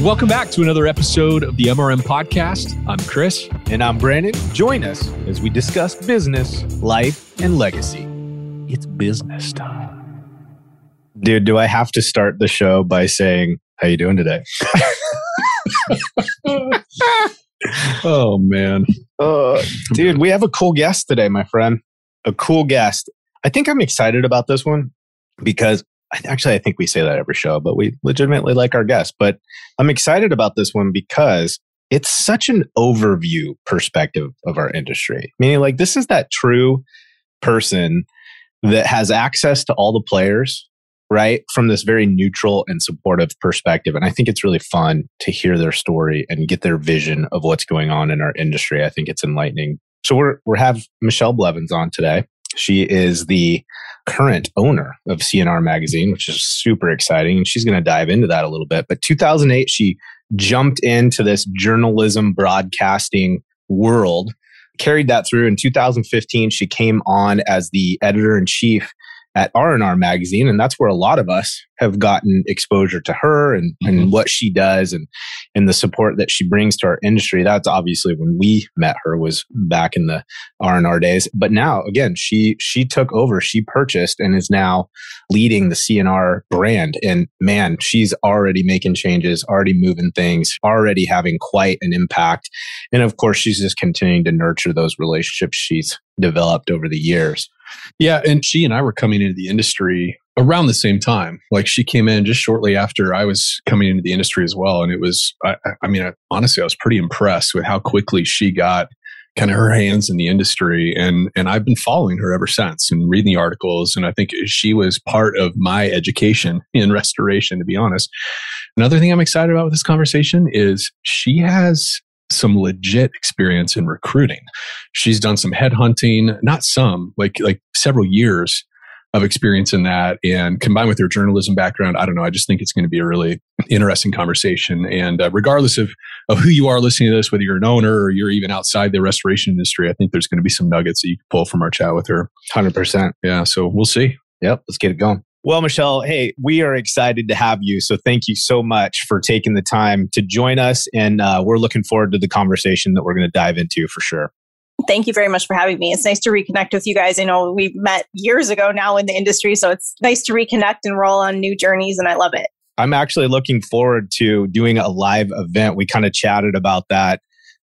Welcome back to another episode of the MRM Podcast. I'm Chris. And I'm Brandon. Join us as we discuss business, life, and legacy. It's business time. Dude, do I have to start the show by saying, How you doing today? oh man. Uh, dude, we have a cool guest today, my friend. A cool guest. I think I'm excited about this one because actually, I think we say that every show, but we legitimately like our guests. But I'm excited about this one because it's such an overview perspective of our industry. Meaning, like, this is that true person that has access to all the players, right? From this very neutral and supportive perspective. And I think it's really fun to hear their story and get their vision of what's going on in our industry. I think it's enlightening. So we're, we have Michelle Blevins on today. She is the current owner of C&R Magazine, which is super exciting. And she's going to dive into that a little bit. But 2008, she jumped into this journalism broadcasting world, carried that through. In 2015, she came on as the editor in chief at R&R magazine and that's where a lot of us have gotten exposure to her and, mm-hmm. and what she does and and the support that she brings to our industry. That's obviously when we met her was back in the R&R days. But now again she she took over she purchased and is now leading the C&R brand. And man she's already making changes already moving things already having quite an impact. And of course she's just continuing to nurture those relationships she's developed over the years yeah. And she and I were coming into the industry around the same time. Like she came in just shortly after I was coming into the industry as well. And it was, I, I mean, I, honestly, I was pretty impressed with how quickly she got kind of her hands in the industry and and I've been following her ever since and reading the articles and I think she was part of my education in restoration to be honest. Another thing I'm excited about with this conversation is she has some legit experience in recruiting. She's done some headhunting, not some, like like several years of experience in that and combined with her journalism background i don't know i just think it's going to be a really interesting conversation. And uh, regardless of, of who you are listening to this whether you're an owner or you're even outside the restoration industry i think there's going to be some nuggets that you can pull from our chat with her. 100% yeah so we'll see. Yep let's get it going well, Michelle, hey, we are excited to have you. So thank you so much for taking the time to join us. And uh, we're looking forward to the conversation that we're going to dive into for sure. Thank you very much for having me. It's nice to reconnect with you guys. I know we met years ago now in the industry, so it's nice to reconnect and roll on new journeys, and I love it. I'm actually looking forward to doing a live event. We kind of chatted about that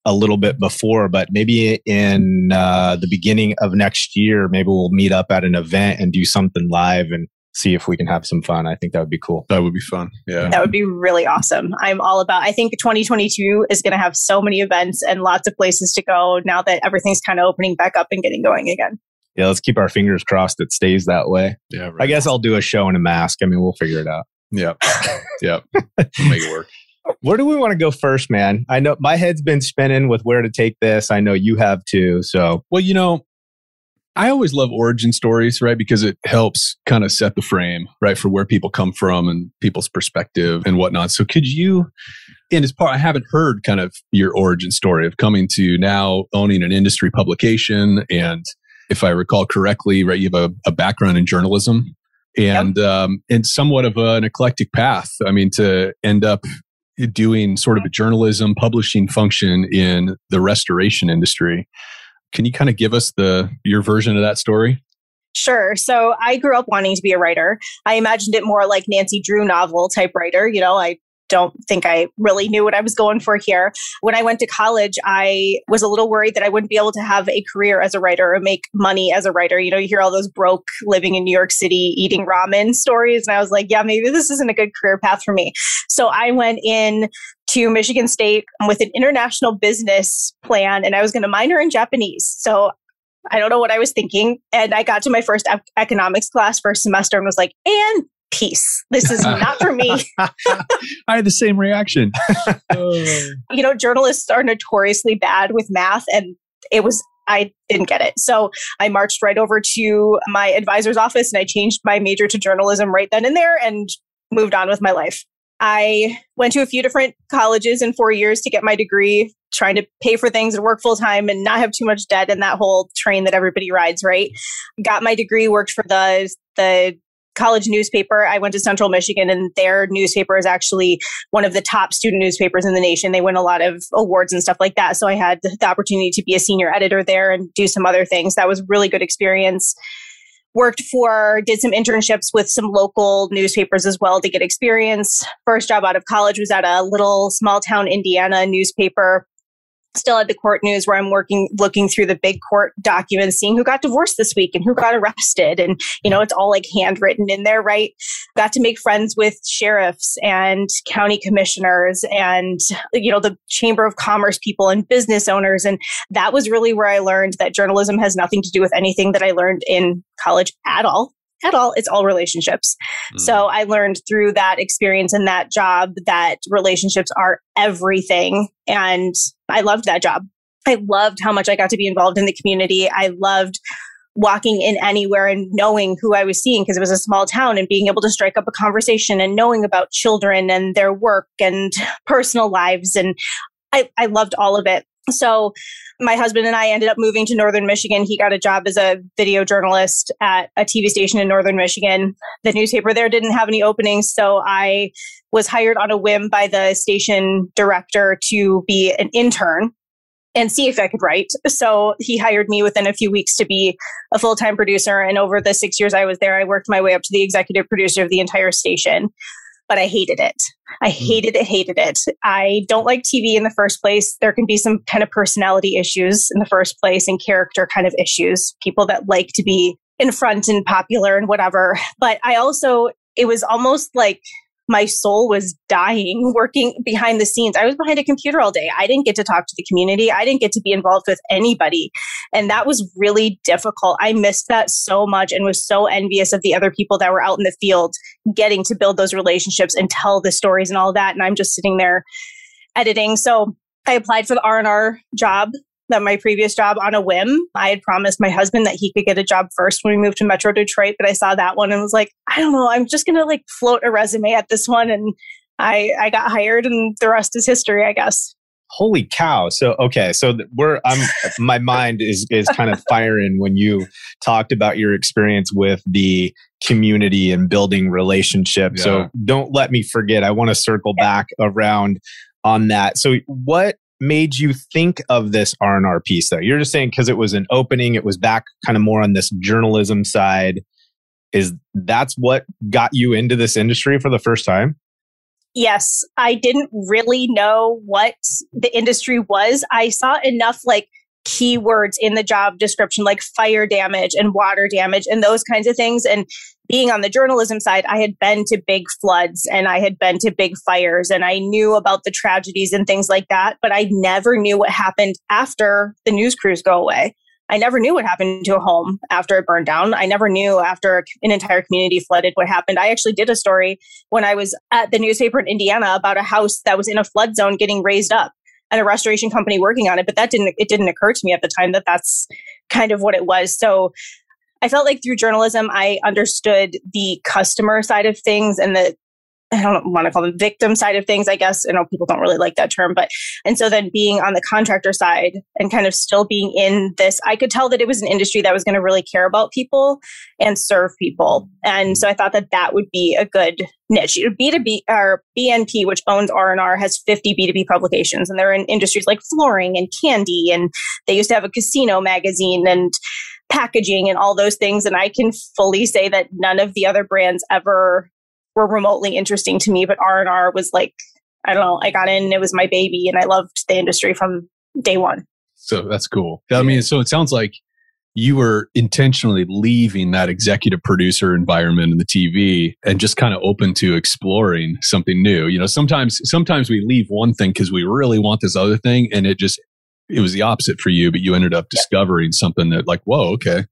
a little bit before, but maybe in uh, the beginning of next year, maybe we'll meet up at an event and do something live and see if we can have some fun. I think that would be cool. That would be fun. Yeah. That would be really awesome. I'm all about I think 2022 is going to have so many events and lots of places to go now that everything's kind of opening back up and getting going again. Yeah, let's keep our fingers crossed it stays that way. Yeah. Right. I guess I'll do a show in a mask. I mean, we'll figure it out. Yep. yep. Make it work. Where do we want to go first, man? I know my head's been spinning with where to take this. I know you have too. So, well, you know, I always love origin stories, right? Because it helps kind of set the frame, right, for where people come from and people's perspective and whatnot. So could you, and as part, I haven't heard kind of your origin story of coming to now owning an industry publication. And if I recall correctly, right, you have a, a background in journalism and, yep. um, and somewhat of a, an eclectic path. I mean, to end up doing sort of a journalism publishing function in the restoration industry. Can you kind of give us the your version of that story? Sure. So I grew up wanting to be a writer. I imagined it more like Nancy Drew novel type writer. You know, I don't think I really knew what I was going for here. When I went to college, I was a little worried that I wouldn't be able to have a career as a writer or make money as a writer. You know, you hear all those broke living in New York City eating ramen stories. And I was like, yeah, maybe this isn't a good career path for me. So I went in to Michigan State with an international business plan and I was going to minor in Japanese. So I don't know what I was thinking. And I got to my first economics class first semester and was like, and peace. This is not for me. I had the same reaction. you know, journalists are notoriously bad with math, and it was, I didn't get it. So I marched right over to my advisor's office and I changed my major to journalism right then and there and moved on with my life. I went to a few different colleges in four years to get my degree, trying to pay for things and work full time and not have too much debt in that whole train that everybody rides, right? Got my degree, worked for the the college newspaper. I went to Central Michigan, and their newspaper is actually one of the top student newspapers in the nation. They win a lot of awards and stuff like that. So I had the opportunity to be a senior editor there and do some other things. That was really good experience. Worked for, did some internships with some local newspapers as well to get experience. First job out of college was at a little small town Indiana newspaper still at the court news where I'm working, looking through the big court documents, seeing who got divorced this week and who got arrested. And, you know, it's all like handwritten in there, right? Got to make friends with sheriffs and county commissioners and, you know, the chamber of commerce people and business owners. And that was really where I learned that journalism has nothing to do with anything that I learned in college at all at all. It's all relationships. Mm. So I learned through that experience and that job that relationships are everything. And I loved that job. I loved how much I got to be involved in the community. I loved walking in anywhere and knowing who I was seeing because it was a small town and being able to strike up a conversation and knowing about children and their work and personal lives. And I, I loved all of it. So my husband and I ended up moving to Northern Michigan. He got a job as a video journalist at a TV station in Northern Michigan. The newspaper there didn't have any openings. So I was hired on a whim by the station director to be an intern and see if I could write. So he hired me within a few weeks to be a full time producer. And over the six years I was there, I worked my way up to the executive producer of the entire station but I hated it. I hmm. hated it, hated it. I don't like TV in the first place. There can be some kind of personality issues in the first place and character kind of issues, people that like to be in front and popular and whatever. But I also, it was almost like my soul was dying working behind the scenes. I was behind a computer all day. I didn't get to talk to the community. I didn't get to be involved with anybody. And that was really difficult. I missed that so much and was so envious of the other people that were out in the field getting to build those relationships and tell the stories and all that. And I'm just sitting there editing. So I applied for the R&R job that my previous job on a whim. I had promised my husband that he could get a job first when we moved to Metro Detroit, but I saw that one and was like, I don't know, I'm just going to like float a resume at this one and I I got hired and the rest is history, I guess. Holy cow. So okay, so we're I'm my mind is is kind of firing when you talked about your experience with the community and building relationships. Yeah. So don't let me forget. I want to circle back around on that. So what made you think of this R&R piece though? You're just saying because it was an opening, it was back kind of more on this journalism side. Is that's what got you into this industry for the first time? Yes, I didn't really know what the industry was. I saw enough like keywords in the job description like fire damage and water damage and those kinds of things and being on the journalism side, I had been to big floods and I had been to big fires and I knew about the tragedies and things like that, but I never knew what happened after the news crews go away. I never knew what happened to a home after it burned down. I never knew after an entire community flooded what happened. I actually did a story when I was at the newspaper in Indiana about a house that was in a flood zone getting raised up and a restoration company working on it, but that didn't it didn't occur to me at the time that that's kind of what it was. So I felt like through journalism, I understood the customer side of things and the I don't want to call them victim side of things, I guess. I know people don't really like that term, but and so then being on the contractor side and kind of still being in this, I could tell that it was an industry that was going to really care about people and serve people. And so I thought that that would be a good niche. B2B or BNP, which owns R&R, has 50 B2B publications and they're in industries like flooring and candy. And they used to have a casino magazine and packaging and all those things. And I can fully say that none of the other brands ever were remotely interesting to me, but R&R was like, I don't know, I got in, it was my baby and I loved the industry from day one. So that's cool. I mean, so it sounds like you were intentionally leaving that executive producer environment in the TV and just kind of open to exploring something new. You know, sometimes sometimes we leave one thing because we really want this other thing and it just it was the opposite for you, but you ended up discovering something that like, whoa, okay.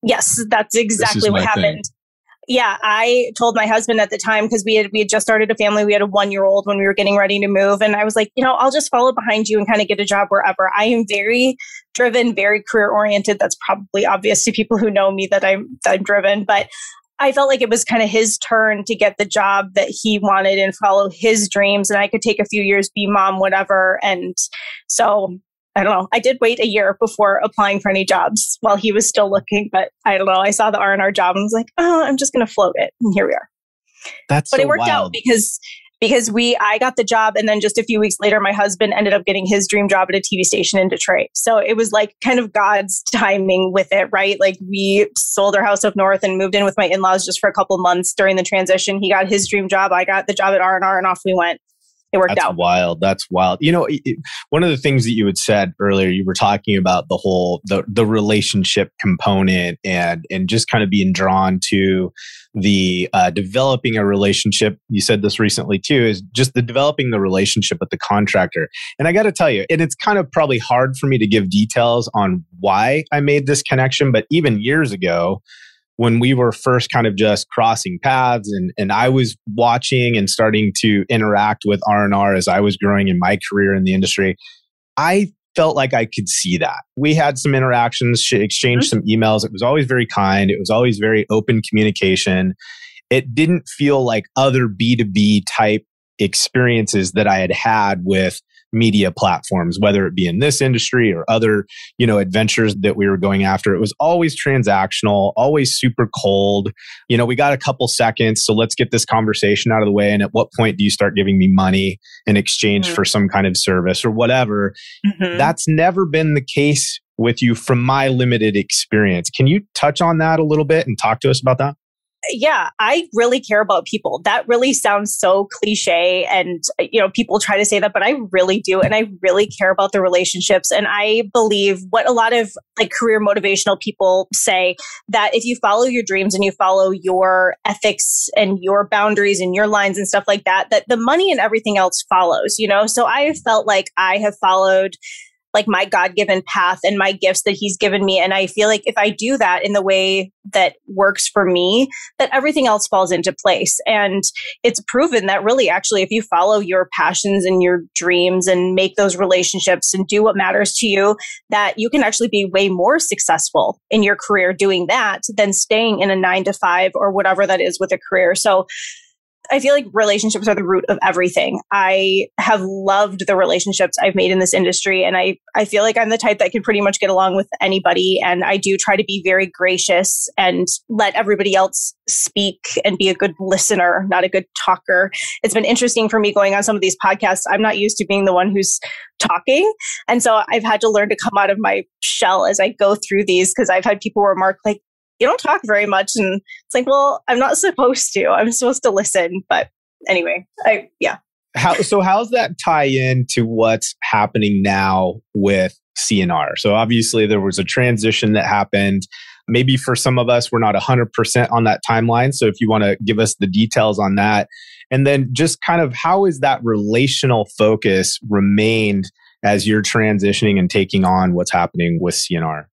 Yes, that's exactly what happened. Thing. Yeah, I told my husband at the time because we had we had just started a family. We had a one year old when we were getting ready to move, and I was like, you know, I'll just follow behind you and kind of get a job wherever. I am very driven, very career oriented. That's probably obvious to people who know me that I'm that I'm driven, but I felt like it was kind of his turn to get the job that he wanted and follow his dreams. And I could take a few years, be mom, whatever. And so I don't know. I did wait a year before applying for any jobs while he was still looking, but I don't know. I saw the R and R job and was like, oh, I'm just going to float it, and here we are. That's but so it worked wild. out because because we I got the job and then just a few weeks later my husband ended up getting his dream job at a TV station in Detroit. So it was like kind of God's timing with it, right? Like we sold our house up north and moved in with my in-laws just for a couple months during the transition. He got his dream job, I got the job at R&R and off we went it worked That's out. wild. That's wild. You know, it, one of the things that you had said earlier, you were talking about the whole the the relationship component and and just kind of being drawn to the uh, developing a relationship. You said this recently too, is just the developing the relationship with the contractor. And I got to tell you, and it's kind of probably hard for me to give details on why I made this connection, but even years ago when we were first kind of just crossing paths and, and I was watching and starting to interact with R&R as I was growing in my career in the industry, I felt like I could see that. We had some interactions, exchanged mm-hmm. some emails. It was always very kind. It was always very open communication. It didn't feel like other B2B type experiences that I had had with media platforms, whether it be in this industry or other, you know, adventures that we were going after. It was always transactional, always super cold. You know, we got a couple seconds, so let's get this conversation out of the way. And at what point do you start giving me money in exchange mm-hmm. for some kind of service or whatever? Mm-hmm. That's never been the case with you from my limited experience. Can you touch on that a little bit and talk to us about that? Yeah, I really care about people. That really sounds so cliche. And, uh, you know, people try to say that, but I really do. And I really care about the relationships. And I believe what a lot of like career motivational people say that if you follow your dreams and you follow your ethics and your boundaries and your lines and stuff like that, that the money and everything else follows, you know? So I felt like I have followed like my God given path and my gifts that He's given me. And I feel like if I do that in the way that works for me, that everything else falls into place. And it's proven that really, actually, if you follow your passions and your dreams and make those relationships and do what matters to you, that you can actually be way more successful in your career doing that than staying in a nine to five or whatever that is with a career. So, I feel like relationships are the root of everything. I have loved the relationships I've made in this industry. And I, I feel like I'm the type that can pretty much get along with anybody. And I do try to be very gracious and let everybody else speak and be a good listener, not a good talker. It's been interesting for me going on some of these podcasts. I'm not used to being the one who's talking. And so I've had to learn to come out of my shell as I go through these because I've had people remark, like, you don't talk very much. And it's like, well, I'm not supposed to. I'm supposed to listen. But anyway, I, yeah. How, so how's that tie in to what's happening now with C&R? So obviously there was a transition that happened. Maybe for some of us, we're not 100% on that timeline. So if you want to give us the details on that. And then just kind of how is that relational focus remained as you're transitioning and taking on what's happening with C&R?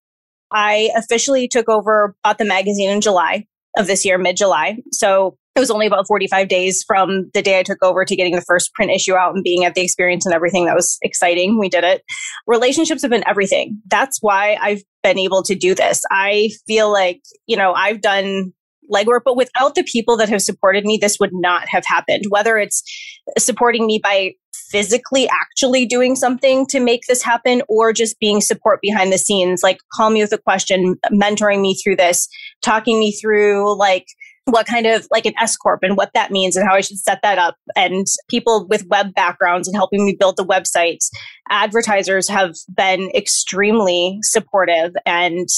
I officially took over, bought the magazine in July of this year, mid July. So it was only about 45 days from the day I took over to getting the first print issue out and being at the experience and everything. That was exciting. We did it. Relationships have been everything. That's why I've been able to do this. I feel like, you know, I've done legwork, but without the people that have supported me, this would not have happened. Whether it's supporting me by physically actually doing something to make this happen or just being support behind the scenes, like call me with a question, mentoring me through this, talking me through like, what kind of like an S corp and what that means and how I should set that up and people with web backgrounds and helping me build the websites. Advertisers have been extremely supportive and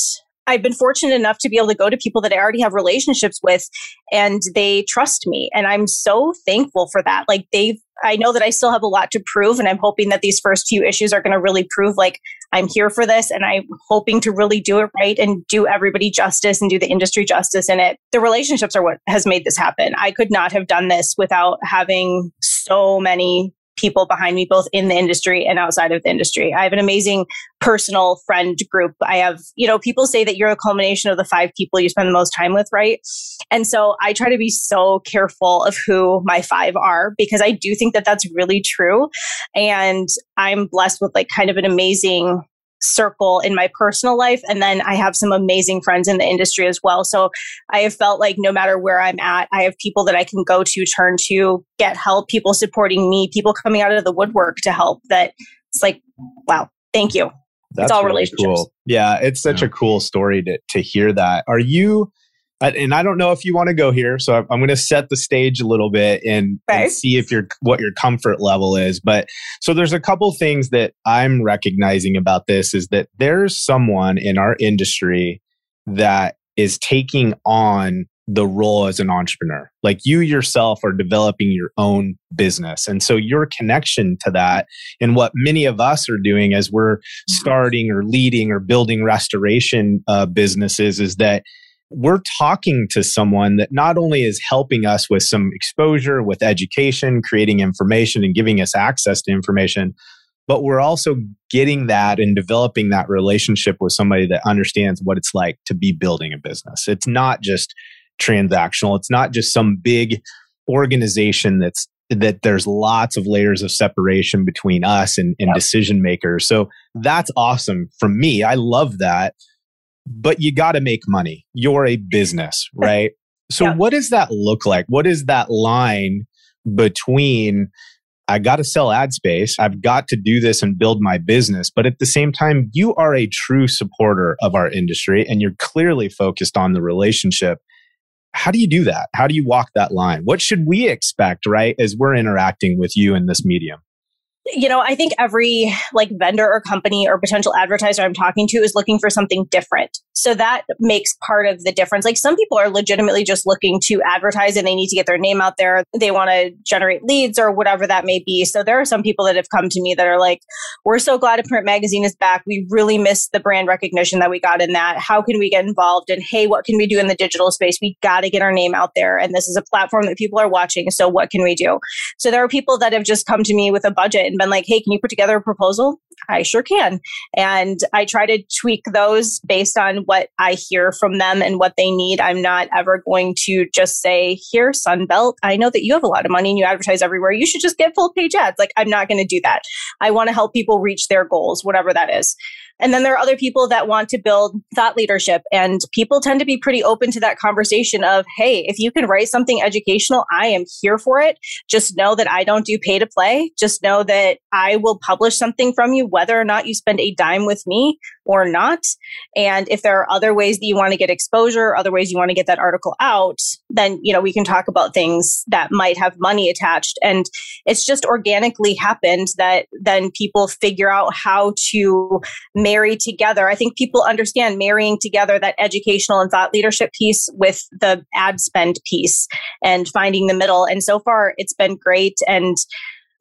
I've been fortunate enough to be able to go to people that I already have relationships with and they trust me. And I'm so thankful for that. Like they've, I know that I still have a lot to prove. And I'm hoping that these first few issues are going to really prove like I'm here for this. And I'm hoping to really do it right and do everybody justice and do the industry justice in it. The relationships are what has made this happen. I could not have done this without having so many people behind me, both in the industry and outside of the industry. I have an amazing personal friend group. I have, you know, people say that you're a culmination of the five people you spend the most time with, right? And so I try to be so careful of who my five are because I do think that that's really true. And I'm blessed with like kind of an amazing circle in my personal life. And then I have some amazing friends in the industry as well. So I have felt like no matter where I'm at, I have people that I can go to, turn to, get help, people supporting me, people coming out of the woodwork to help that it's like, wow, thank you. That's it's all really relationships. Cool. Yeah, it's such yeah. a cool story to to hear that. Are you and I don't know if you want to go here, so I'm going to set the stage a little bit and, okay. and, see if your what your comfort level is. But so there's a couple things that I'm recognizing about this is that there's someone in our industry that is taking on the role as an entrepreneur. Like you yourself are developing your own business. And so your connection to that and what many of us are doing as we're mm-hmm. starting or leading or building restoration uh, businesses is that we're talking to someone that not only is helping us with some exposure, with education, creating information, and giving us access to information, but we're also getting that and developing that relationship with somebody that understands what it's like to be building a business. It's not just transactional, it's not just some big organization that's that there's lots of layers of separation between us and, and yep. decision makers. So that's awesome from me. I love that but you got to make money. You're a business, right? So, yeah. what does that look like? What is that line between I got to sell ad space, I've got to do this and build my business, but at the same time, you are a true supporter of our industry and you're clearly focused on the relationship. How do you do that? How do you walk that line? What should we expect, right, as we're interacting with you in this medium? You know, I think every like vendor or company or potential advertiser I'm talking to is looking for something different. So that makes part of the difference. Like some people are legitimately just looking to advertise and they need to get their name out there. They want to generate leads or whatever that may be. So there are some people that have come to me that are like, we're so glad a print magazine is back. We really miss the brand recognition that we got in that. How can we get involved? And hey, what can we do in the digital space? We got to get our name out there. And this is a platform that people are watching. So what can we do? So there are people that have just come to me with a budget been like, hey, can you put together a proposal? I sure can. And I try to tweak those based on what I hear from them and what they need. I'm not ever going to just say, here, Sunbelt, I know that you have a lot of money and you advertise everywhere. You should just get full page ads. Like, I'm not going to do that. I want to help people reach their goals, whatever that is. And then there are other people that want to build thought leadership. And people tend to be pretty open to that conversation of, hey, if you can write something educational, I am here for it. Just know that I don't do pay to play. Just know that I will publish something from you, whether or not you spend a dime with me or not. And if there are other ways that you want to get exposure, other ways you want to get that article out, then, you know, we can talk about things that might have money attached. And it's just organically happened that then people figure out how to marry together. I think people understand marrying together that educational and thought leadership piece with the ad spend piece and finding the middle. And so far, it's been great. And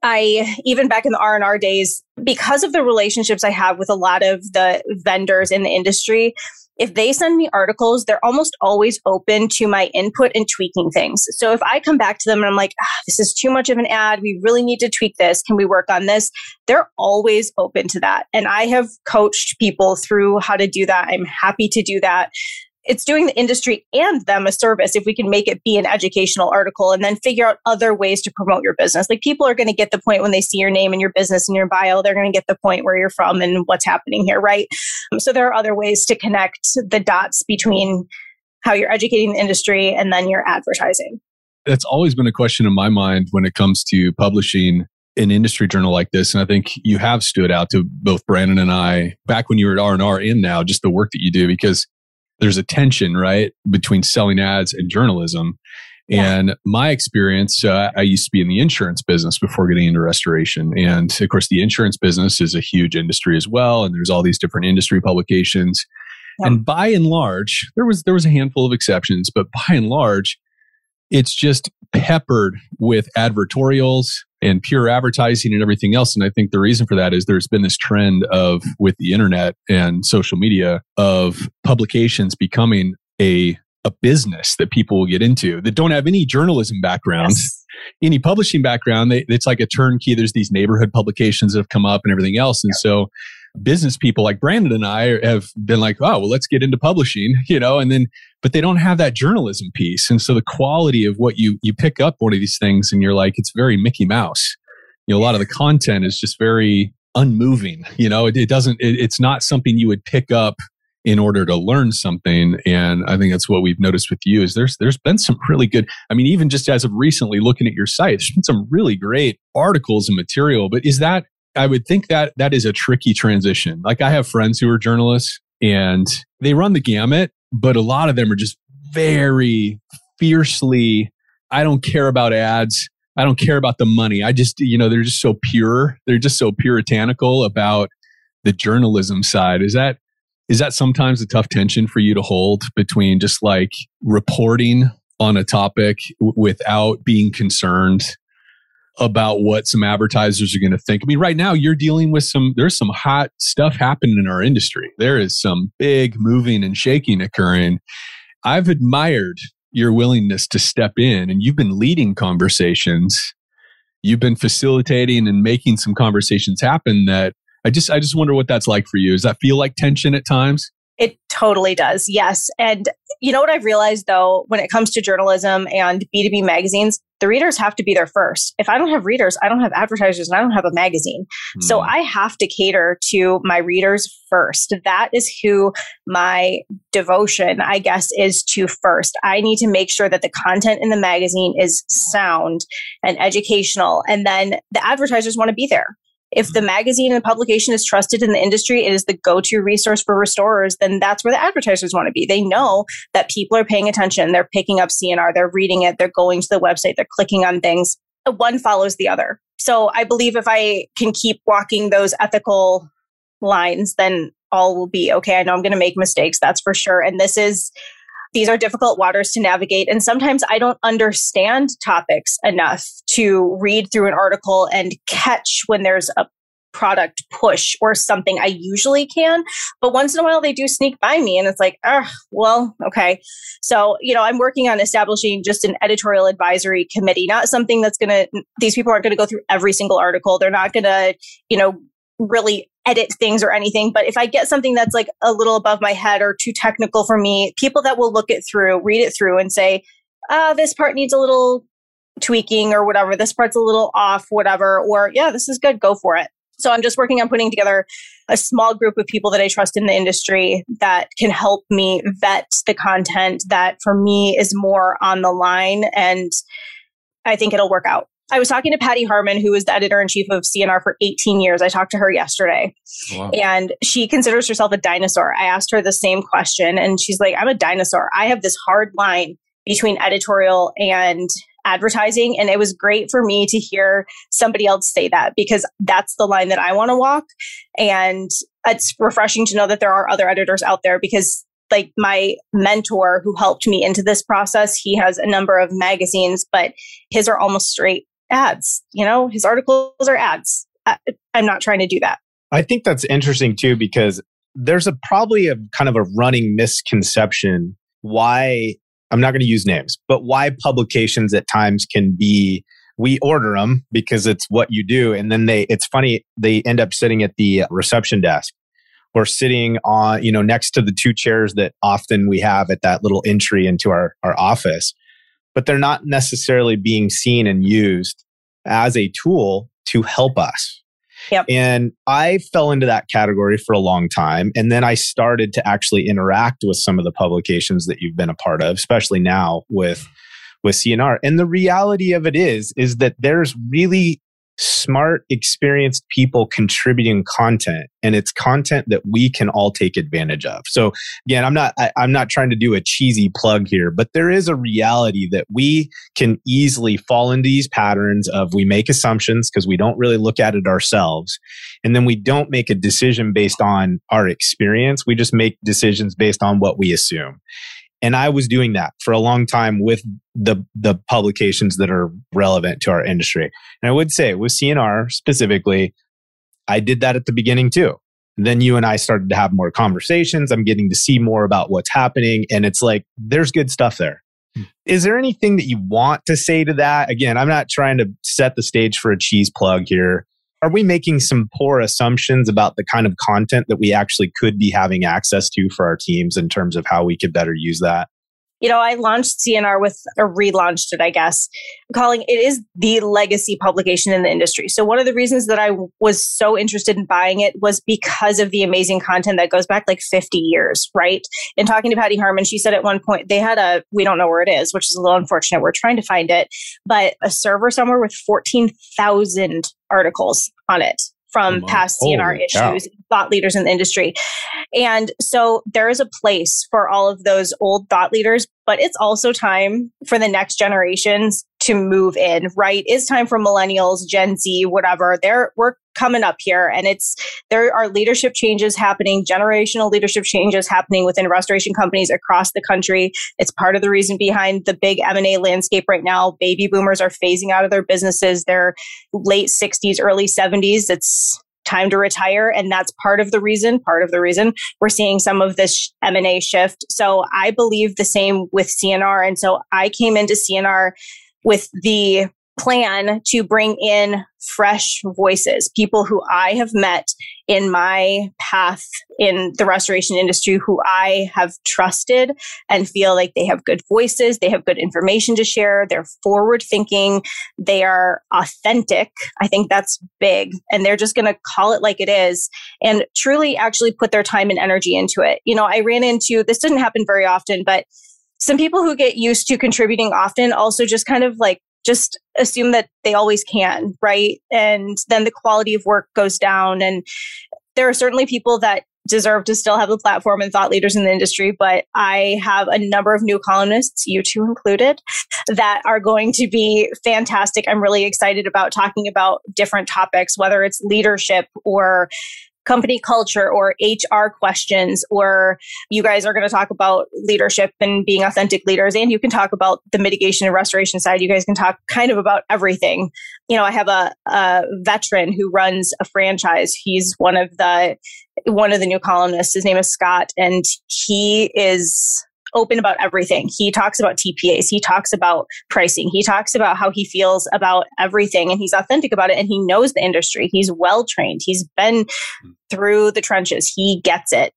I even back in the R&R days because of the relationships I have with a lot of the vendors in the industry if they send me articles, they're almost always open to my input and tweaking things. So if I come back to them and I'm like, ah, this is too much of an ad, we really need to tweak this. Can we work on this? They're always open to that. And I have coached people through how to do that. I'm happy to do that it's doing the industry and them a service if we can make it be an educational article and then figure out other ways to promote your business. Like people are going to get the point when they see your name and your business and your bio, they're going to get the point where you're from and what's happening here, right? Um, so there are other ways to connect the dots between how you're educating the industry and then your advertising. That's always been a question in my mind when it comes to publishing an industry journal like this and i think you have stood out to both brandon and i back when you were at r&r and now just the work that you do because there's a tension, right, between selling ads and journalism. Yeah. And my experience, uh, I used to be in the insurance business before getting into restoration. And of course, the insurance business is a huge industry as well. And there's all these different industry publications. Yeah. And by and large, there was there was a handful of exceptions, but by and large, it's just peppered with advertorials and pure advertising and everything else. And I think the reason for that is there's been this trend of with the internet and social media of publications becoming a a business that people will get into that don't have any journalism background, yes. any publishing background. They, it's like a turnkey. There's these neighborhood publications that have come up and everything else. And yeah. so business people like Brandon and I have been like, oh, well, let's get into publishing, you know, and then, but they don't have that journalism piece. And so the quality of what you, you pick up one of these things and you're like, it's very Mickey Mouse. You know, a lot of the content is just very unmoving. You know, it, it doesn't, it, it's not something you would pick up in order to learn something. And I think that's what we've noticed with you is there's, there's been some really good, I mean, even just as of recently looking at your site, there's been some really great articles and material, but is that, I would think that that is a tricky transition. Like I have friends who are journalists and they run the gamut, but a lot of them are just very fiercely, I don't care about ads. I don't care about the money. I just, you know, they're just so pure. They're just so puritanical about the journalism side. Is that is that sometimes a tough tension for you to hold between just like reporting on a topic without being concerned about what some advertisers are going to think. I mean, right now you're dealing with some, there's some hot stuff happening in our industry. There is some big moving and shaking occurring. I've admired your willingness to step in and you've been leading conversations. You've been facilitating and making some conversations happen that I just, I just wonder what that's like for you. Does that feel like tension at times? It totally does. Yes. And you know what I've realized though, when it comes to journalism and B2B magazines, the readers have to be there first. If I don't have readers, I don't have advertisers and I don't have a magazine. Mm. So hmm. I have to cater to my readers first. That is who my devotion, I guess, is to first. I need to make sure that the content in the magazine is sound and educational. And then the advertisers want to be there. If the mm-hmm. magazine and publication is trusted in the industry, it is the go to resource for restorers, then that's where the advertisers want to be. They know that people are paying attention, they're picking up C&R, they're reading it, they're going to the website, they're clicking on things. One follows the other. So I believe if I can keep walking those ethical lines, then all will be okay. I know I'm going to make mistakes, that's for sure. And this is these are difficult waters to navigate. And sometimes I don't understand topics enough to read through an article and catch when there's a product push or something I usually can. But once in a while they do sneak by me and it's like, oh, well, okay. So, you know, I'm working on establishing just an editorial advisory committee, not something that's going to, these people aren't going to go through every single article. They're not going to, you know, really edit things or anything. But if I get something that's like a little above my head or too technical for me, people that will look it through, read it through and say, uh, this part needs a little tweaking or whatever. This part's a little off, whatever. Or yeah, this is good. Go for it. So I'm just working on putting together a small group of people that I trust in the industry that can help me vet the content that for me is more on the line. And I think it'll work out. I was talking to Patty Harmon, who was the editor in chief of C&R for 18 years. I talked to her yesterday, oh, wow. and she considers herself a dinosaur. I asked her the same question, and she's like, I'm a dinosaur. I have this hard line between editorial and advertising. And it was great for me to hear somebody else say that because that's the line that I want to walk. And it's refreshing to know that there are other editors out there because like my mentor who helped me into this process, he has a number of magazines, but his are almost straight ads. You know, his articles are ads. I, I'm not trying to do that. I think that's interesting too, because there's a probably a kind of a running misconception why I'm not going to use names, but why publications at times can be we order them because it's what you do and then they it's funny they end up sitting at the reception desk or sitting on you know next to the two chairs that often we have at that little entry into our our office but they're not necessarily being seen and used as a tool to help us. Yep. And I fell into that category for a long time. And then I started to actually interact with some of the publications that you've been a part of, especially now with with C&R. And the reality of it is, is that there's really smart, experienced people contributing content and it's content that we can all take advantage of. So again, I'm not, I, am not trying to do a cheesy plug here, but there is a reality that we can easily fall into these patterns of we make assumptions because we don't really look at it ourselves. And then we don't make a decision based on our experience. We just make decisions based on what we assume. And I was doing that for a long time with the, the publications that are relevant to our industry. And I would say with C&R specifically, I did that at the beginning too. then you and I started to have more conversations. I'm getting to see more about what's happening. And it's like, there's good stuff there. Hmm. There anything that you want to say to that? Again, I'm not trying to set the stage for a cheese plug here are we making some poor assumptions about the kind of content that we actually could be having access to for our teams in terms of how we could better use that? You know, I launched C&R with, or relaunched it, I guess, calling it is the legacy publication in the industry. So, one of the reasons that I was so interested in buying it was because of the amazing content that goes back like 50 years, right? And talking to Patty Harmon, she said at one point they had a, we don't know where it is, which is a little unfortunate. We're trying to find it, but a server somewhere with 14,000 articles on it. From past C&R issues, cow. thought leaders in the industry. And so there is a place for all of those old thought leaders, but it's also time for the next generations to move in, right? It's time for millennials, Gen Z, whatever. They're, we're coming up here and it's, there are leadership changes happening, generational leadership changes happening within restoration companies across the country. It's part of the reason behind the big M&A landscape right now. Baby boomers are phasing out of their businesses. They're late 60s, early 70s. It's time to retire and that's part of the reason part of the reason we're seeing some of this m&a shift so i believe the same with cnr and so i came into cnr with the plan to bring in fresh voices, people who I have met in my path in the restoration industry who I have trusted and feel like they have good voices, they have good information to share, they're forward thinking, they are authentic. I think that's big. And they're just going to call it like it is and truly actually put their time and energy into it. You know, I ran into this didn't happen very often, but some people who get used to contributing often also just kind of like just assume that they always can, right? And then the quality of work goes down. And there are certainly people that deserve to still have a platform and thought leaders in the industry, but I have a number of new columnists, you two included, that are going to be fantastic. I'm really excited about talking about different topics, whether it's leadership or company culture or HR questions, or you guys are going to talk about leadership and being authentic leaders, and you can talk about the mitigation and restoration side. You guys can talk kind of about everything. You know, I have a, a veteran who runs a franchise. He's one of the one of the new columnists. His name is Scott, and he is open about everything. He talks about TPAs, he talks about pricing, he talks about how he feels about everything, and he's authentic about it. And he knows the industry. He's well trained. He's been through the trenches. He gets it.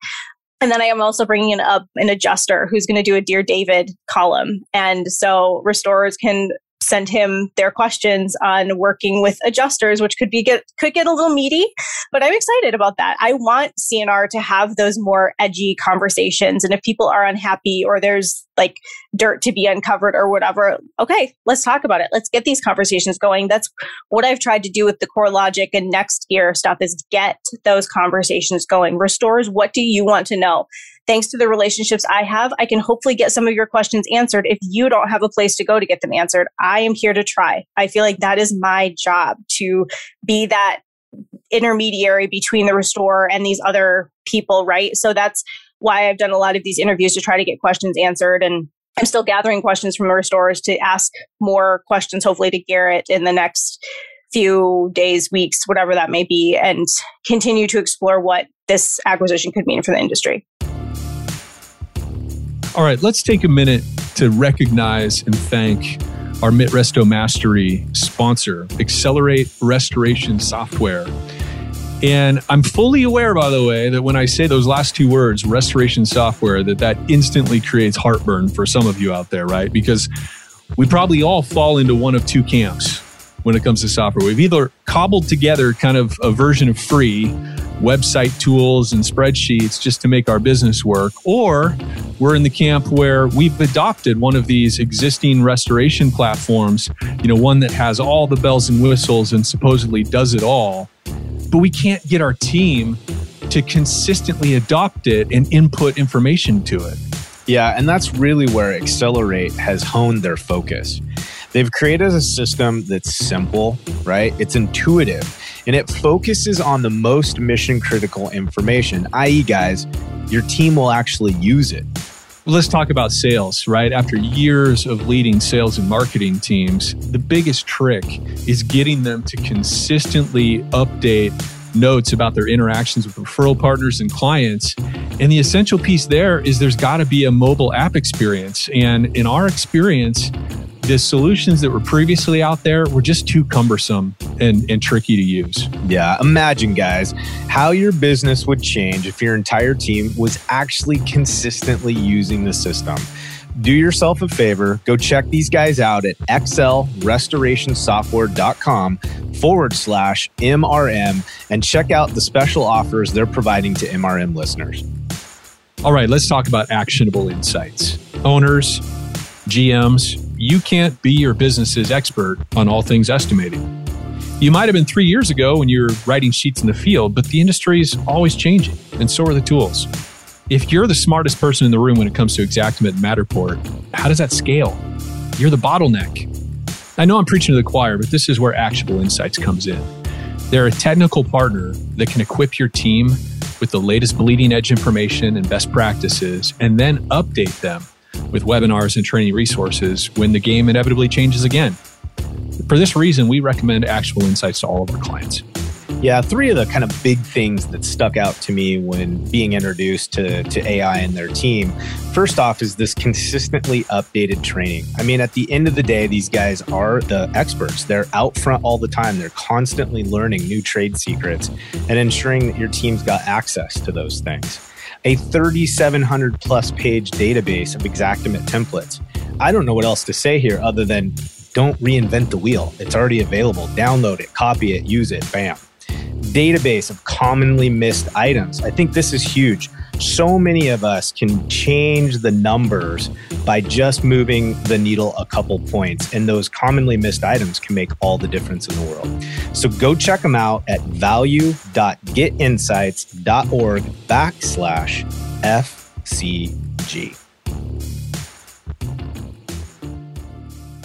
And then I am also bringing in up an adjuster who's going to do a Dear David column. And so restorers can send him their questions on working with adjusters, which could be get could get a little meaty, but I'm excited about that. I want C&R to have those more edgy conversations. And if people are unhappy or there's like dirt to be uncovered or whatever, okay, let's talk about it. Let's get these conversations going. That's what I've tried to do with the CoreLogic and Next Gear stuff is get those conversations going. Restores, what do you want to know? Thanks to the relationships I have, I can hopefully get some of your questions answered. If you don't have a place to go to get them answered, I am here to try. I feel like that is my job to be that intermediary between the restorer and these other people, right? So that's why I've done a lot of these interviews to try to get questions answered. And I'm still gathering questions from the restorers to ask more questions, hopefully to Garrett in the next few days, weeks, whatever that may be, and continue to explore what this acquisition could mean for the industry. All right, let's take a minute to recognize and thank our MitResto Mastery sponsor, Xcelerate Restoration Software. And I'm fully aware, by the way, that when I say those last two words, restoration software, that that instantly creates heartburn for some of you out there, right? Because we probably all fall into one of two camps when it comes to software. We've either cobbled together kind of a version of free website tools and spreadsheets just to make our business work, or we're in the camp where we've adopted one of these existing restoration platforms, you know, one that has all the bells and whistles and supposedly does it all, but we can't get our team to consistently adopt it and input information to it. Yeah, and that's really where Xcelerate has honed their focus. They've created a system that's simple, right? It's intuitive and it focuses on the most mission critical information, i.e., guys, your team will actually use it. Let's talk about sales, right? After years of leading sales and marketing teams, the biggest trick is getting them to consistently update notes about their interactions with referral partners and clients. And the essential piece there is there's got to be a mobile app experience. And in our experience, the solutions that were previously out there were just too cumbersome and, and tricky to use. Yeah, imagine, guys, how your business would change if your entire team was actually consistently using the system. Do yourself a favor, go check these guys out at xlrestorationsoftware.com forward slash MRM and check out the special offers they're providing to MRM listeners. All right, let's talk about actionable insights. Owners, GMs, you can't be your business's expert on all things estimating. You might have been three years ago when you were writing sheets in the field, but the industry is always changing, and so are the tools. If you're the smartest person in the room when it comes to Xactimate and Matterport, how does that scale? You're the bottleneck. I know I'm preaching to the choir, but this is where Actionable Insights comes in. They're a technical partner that can equip your team with the latest bleeding edge information and best practices, and then update them with webinars and training resources when the game inevitably changes again. For this reason, we recommend Actionable Insights to all of our clients. Yeah, three of the kind of big things that stuck out to me when being introduced to, to AI and their team. First off, is this consistently updated training. I mean, at the end of the day, these guys are the experts. They're out front all the time. They're constantly learning new trade secrets and ensuring that your team's got access to those things. A 3,700 plus page database of Xactimate templates. I don't know what else to say here other than don't reinvent the wheel. It's already available. Download it, copy it, use it, bam database of commonly missed items. I think this is huge. So many of us can change the numbers by just moving the needle a couple points, and those commonly missed items can make all the difference in the world. So go check them out at value.getinsights.org backslash FCG.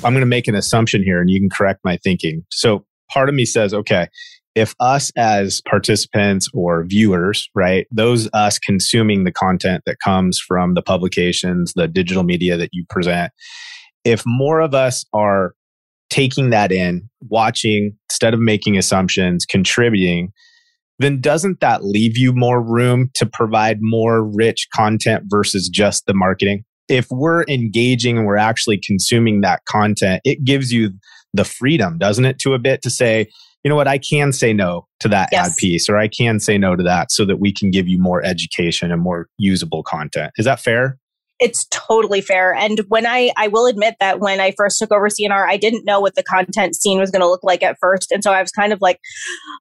I'm going to make an assumption here and you can correct my thinking. So part of me says, okay, if us as participants or viewers, right, those us consuming the content that comes from the publications, the digital media that you present, if more of us are taking that in, watching, instead of making assumptions, contributing, then doesn't that leave you more room to provide more rich content versus just the marketing? If we're engaging and we're actually consuming that content, it gives you the freedom, doesn't it, to a bit to say, you know what, I can say no to that yes. ad piece or I can say no to that so that we can give you more education and more usable content. Is that fair? It's totally fair. And when I, I will admit that when I first took over C&R, I didn't know what the content scene was going to look like at first. And so I was kind of like,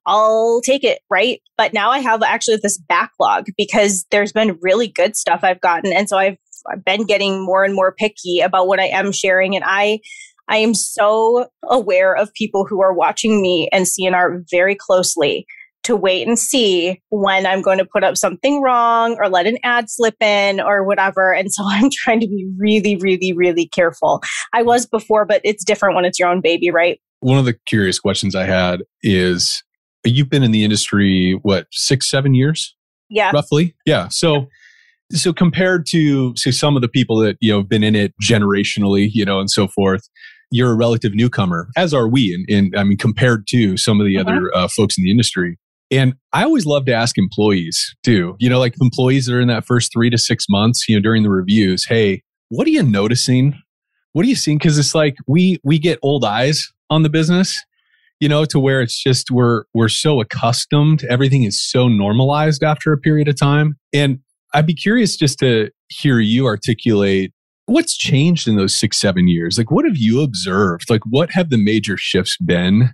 I'll take it. Right. But now I have actually this backlog because there's been really good stuff I've gotten. And so I've, I've been getting more and more picky about what I am sharing. And I, I am so aware of people who are watching me and C&R very closely to wait and see when I'm going to put up something wrong or let an ad slip in or whatever. And so I'm trying to be really, really, really careful. I was before, but it's different when it's your own baby, right? One of the curious questions I had is you've been in the industry, what, six, seven years? Yeah. Roughly? Yeah. So, so compared to, to some of the people that, you know, have been in it generationally, you know, and so forth, you're a relative newcomer, as are we. And, I mean, compared to some of the uh-huh. other uh, folks in the industry. And I always love to ask employees too, you know, like employees that are in that first three to six months, you know, during the reviews, hey, what are you noticing? What are you seeing? Cause it's like we, we get old eyes on the business, you know, to where it's just, we're, we're so accustomed. Everything is so normalized after a period of time. And I'd be curious just to hear you articulate what's changed in those six, seven years? Like, what have you observed? Like, what have the major shifts been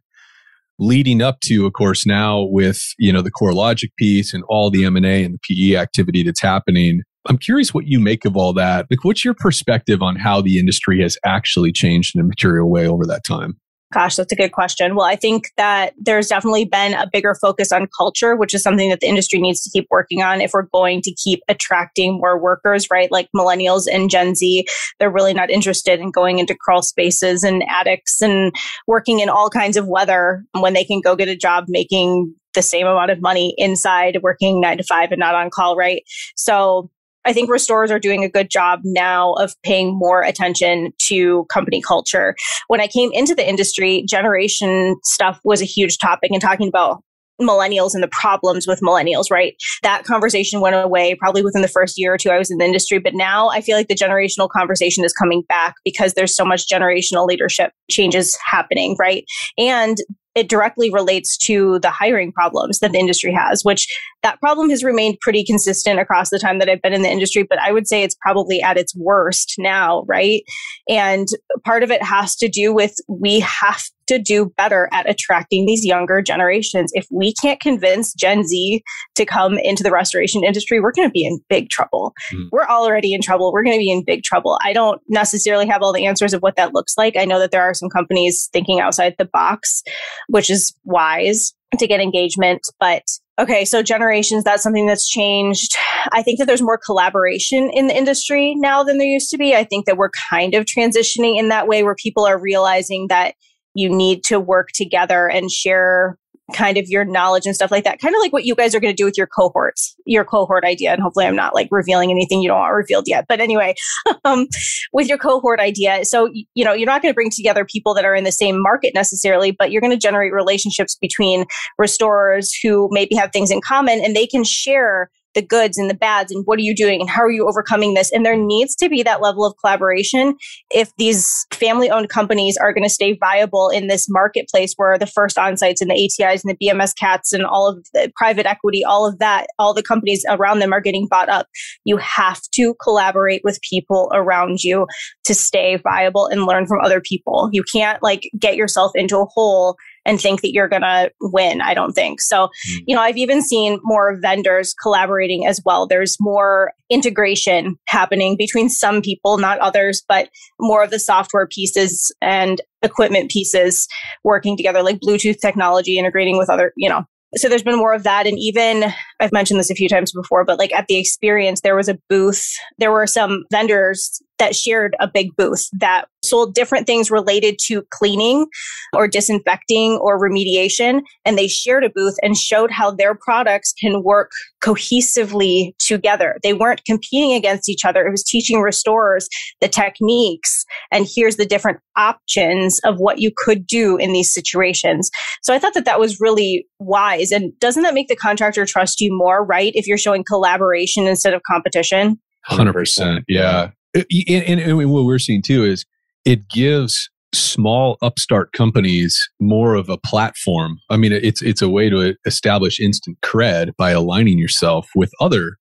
leading up to, of course, now with, you know, the CoreLogic piece and all the M&A and the PE activity that's happening? I'm curious what you make of all that. Like, what's your perspective on how the industry has actually changed in a material way over that time? Gosh, that's a good question. Well, I think that there's definitely been a bigger focus on culture, which is something that the industry needs to keep working on if we're going to keep attracting more workers, right? Like millennials and Gen Z, they're really not interested in going into crawl spaces and attics and working in all kinds of weather when they can go get a job making the same amount of money inside working nine to five and not on call, right? So I think restorers are doing a good job now of paying more attention to company culture. When I came into the industry, generation stuff was a huge topic and talking about millennials and the problems with millennials, right? That conversation went away probably within the first year or two I was in the industry. But now I feel like the generational conversation is coming back because there's so much generational leadership changes happening, right? And it directly relates to the hiring problems that the industry has, which that problem has remained pretty consistent across the time that I've been in the industry, but I would say it's probably at its worst now, right? And part of it has to do with we have to do better at attracting these younger generations. If we can't convince Gen Z to come into the restoration industry, we're going to be in big trouble. Mm. We're already in trouble. We're going to be in big trouble. I don't necessarily have all the answers of what that looks like. I know that there are some companies thinking outside the box, which is wise to get engagement, but Okay, so generations, that's something that's changed. I think that there's more collaboration in the industry now than there used to be. I think that we're kind of transitioning in that way where people are realizing that you need to work together and share kind of your knowledge and stuff like that. Kind of like what you guys are going to do with your cohorts, your cohort idea. And hopefully I'm not like revealing anything you don't want revealed yet. But anyway, um, with your cohort idea. So, you know, you're not going to bring together people that are in the same market necessarily, but you're going to generate relationships between restorers who maybe have things in common and they can share the goods and the bads and what are you doing and how are you overcoming this? And there needs to be that level of collaboration if these family owned companies are going to stay viable in this marketplace where the first onsites and the atis and the bms cats and all of the private equity all of that all the companies around them are getting bought up. You have to collaborate with people around you to stay viable and learn from other people. You can't like get yourself into a hole and think that you're going to win. I don't think. So, mm. you know, I've even seen more vendors collaborating as well. There's more integration happening between some people, not others, but more of the software pieces and equipment pieces working together, like Bluetooth technology integrating with other, you know, so there's been more of that. And even I've mentioned this a few times before, but like at the experience, there was a booth. There were some vendors that shared a big booth that sold different things related to cleaning or disinfecting or remediation. And they shared a booth and showed how their products can work cohesively together. They weren't competing against each other. It was teaching restorers the techniques and here's the different options of what you could do in these situations. So I thought that that was really wise. And doesn't that make the contractor trust you more, right? If you're showing collaboration instead of competition? 100%. Yeah. Uh, and, and, and what we're seeing too is it gives small upstart companies more of a platform. I mean, it's it's a way to establish instant cred by aligning yourself with other.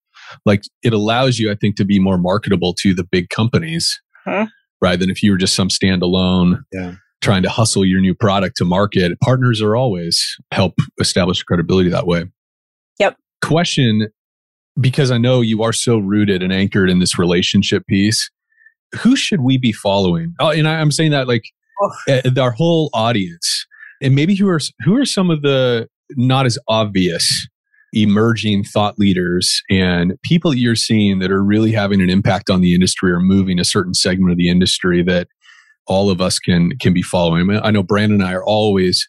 Like it allows you, I think, to be more marketable to the big companies, huh? right? Than if you were just some standalone, yeah. trying to hustle your new product to market. Partners are always help establish credibility that way. Yep. Question because I know you are so rooted and anchored in this relationship piece, who should we be following? Oh, and I, am saying that like oh. our whole audience, and maybe who are who are some of the not as obvious emerging thought leaders and people you're seeing that are really having an impact on the industry or moving a certain segment of the industry that all of us can can be following. I know Brandon and I are always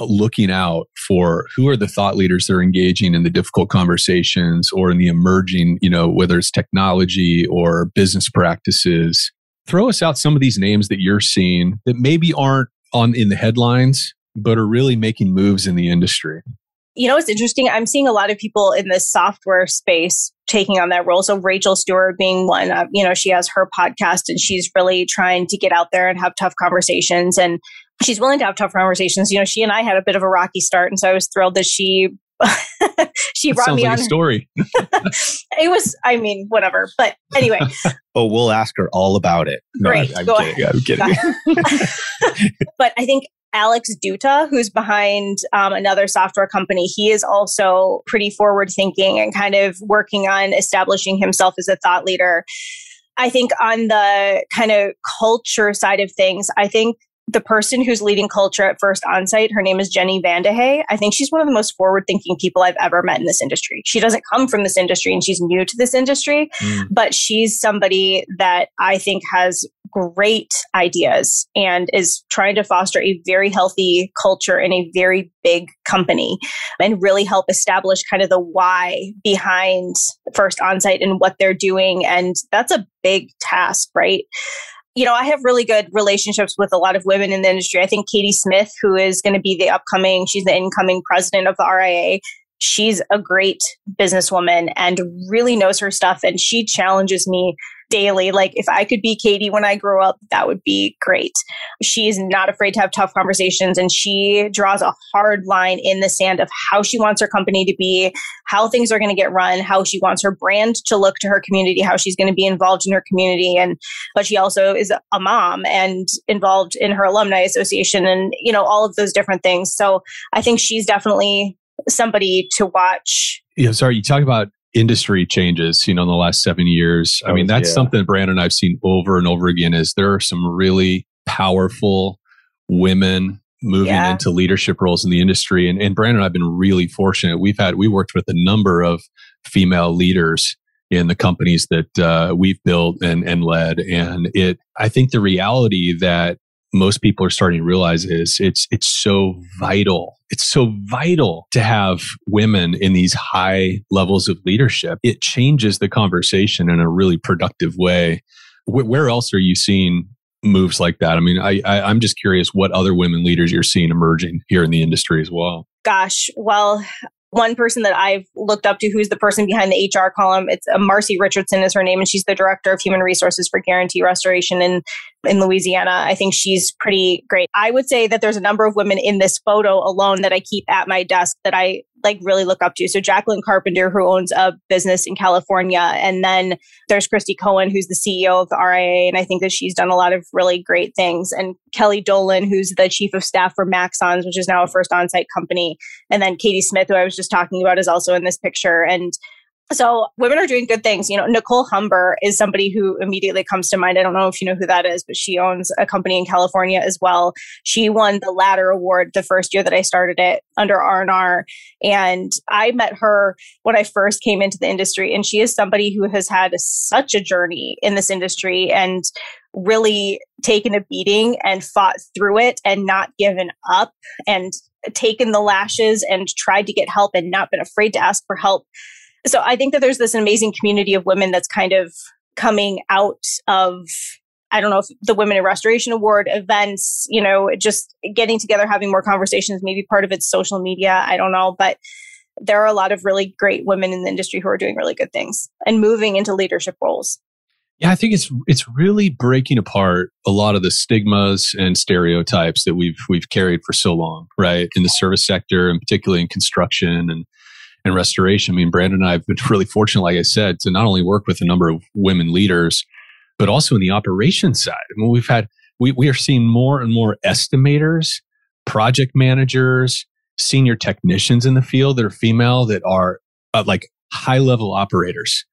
looking out for who are the thought leaders that are engaging in the difficult conversations or in the emerging, you know, whether it's technology or business practices. Throw us out some of these names that you're seeing that maybe aren't on in the headlines, but are really making moves in the industry. You know, it's interesting. I'm seeing a lot of people in the software space taking on that role. So Rachel Stewart being one, uh, you know, she has her podcast and she's really trying to get out there and have tough conversations. And she's willing to have tough conversations. You know, she and I had a bit of a rocky start, and so I was thrilled that she she brought me like on. A story. it was, I mean, whatever. But anyway. oh, we'll ask her all about it. No, Great. I, am kidding. I'm kidding. but I think Alex Duta, who's behind um, another software company, he is also pretty forward thinking and kind of working on establishing himself as a thought leader. I think on the kind of culture side of things, I think the person who's leading culture at First Onsite, her name is Jenny Vandehay. I think she's one of the most forward thinking people I've ever met in this industry. She doesn't come from this industry and she's new to this industry, mm. but she's somebody that I think has great ideas and is trying to foster a very healthy culture in a very big company and really help establish kind of the why behind First Onsite and what they're doing. And that's a big task, right? You know, I have really good relationships with a lot of women in the industry. I think Katie Smith, who is going to be the upcoming, she's the incoming president of the RIA. She's a great businesswoman and really knows her stuff. And she challenges me daily. Like if I could be Katie when I grow up, that would be great. She is not afraid to have tough conversations and she draws a hard line in the sand of how she wants her company to be, how things are going to get run, how she wants her brand to look to her community, how she's going to be involved in her community and but she also is a mom and involved in her alumni association and you know all of those different things. So I think she's definitely somebody to watch. Yeah, sorry, you talk about industry changes, you know, in the last seven years. I mean, that's yeah. something Brandon and I've seen over and over again is there are some really powerful women moving yeah. into leadership roles in the industry. And, and Brandon and I've been really fortunate. We've had, we worked with a number of female leaders in the companies that uh, we've built and, and led. And it, I think the reality that most people are starting to realize is it's it's so vital. It's so vital to have women in these high levels of leadership. It changes the conversation in a really productive way. Where, else are you seeing moves like that? I mean, I, I I'm just curious what other women leaders you're seeing emerging here in the industry as well. Gosh, well, one person that I've looked up to who's the person behind the HR column. It's uh, Marcy Richardson is her name, and she's the director of human resources for Guarantee Restoration in, in Louisiana. I think she's pretty great. I would say that there's a number of women in this photo alone that I keep at my desk that I like really look up to. So Jacqueline Carpenter, who owns a business in California, and then there's Christy Cohen, who's the CEO of the RIA, and I think that she's done a lot of really great things. And Kelly Dolan, who's the chief of staff for Maxons, which is now a first on-site company, and then Katie Smith, who I was just talking about, is also in this picture. And so women are doing good things. You know, Nicole Humber is somebody who immediately comes to mind. I don't know if you know who that is, but she owns a company in California as well. She won the Ladder Award the first year that I started it under R&R. And I met her when I first came into the industry. And she is somebody who has had such a journey in this industry and really taken a beating and fought through it and not given up and taken the lashes and tried to get help and not been afraid to ask for help so I think that there's this amazing community of women that's kind of coming out of I don't know if the Women in Restoration Award events, you know, just getting together, having more conversations, maybe part of it's social media. I don't know. But there are a lot of really great women in the industry who are doing really good things and moving into leadership roles. Yeah, I think it's it's really breaking apart a lot of the stigmas and stereotypes that we've we've carried for so long, right? In the service sector and particularly in construction and and restoration. I mean, Brandon and I have been really fortunate, like I said, to not only work with a number of women leaders, but also in the operations side. I mean, we've had, we, we are seeing more and more estimators, project managers, senior technicians in the field that are female that are uh, like high level operators.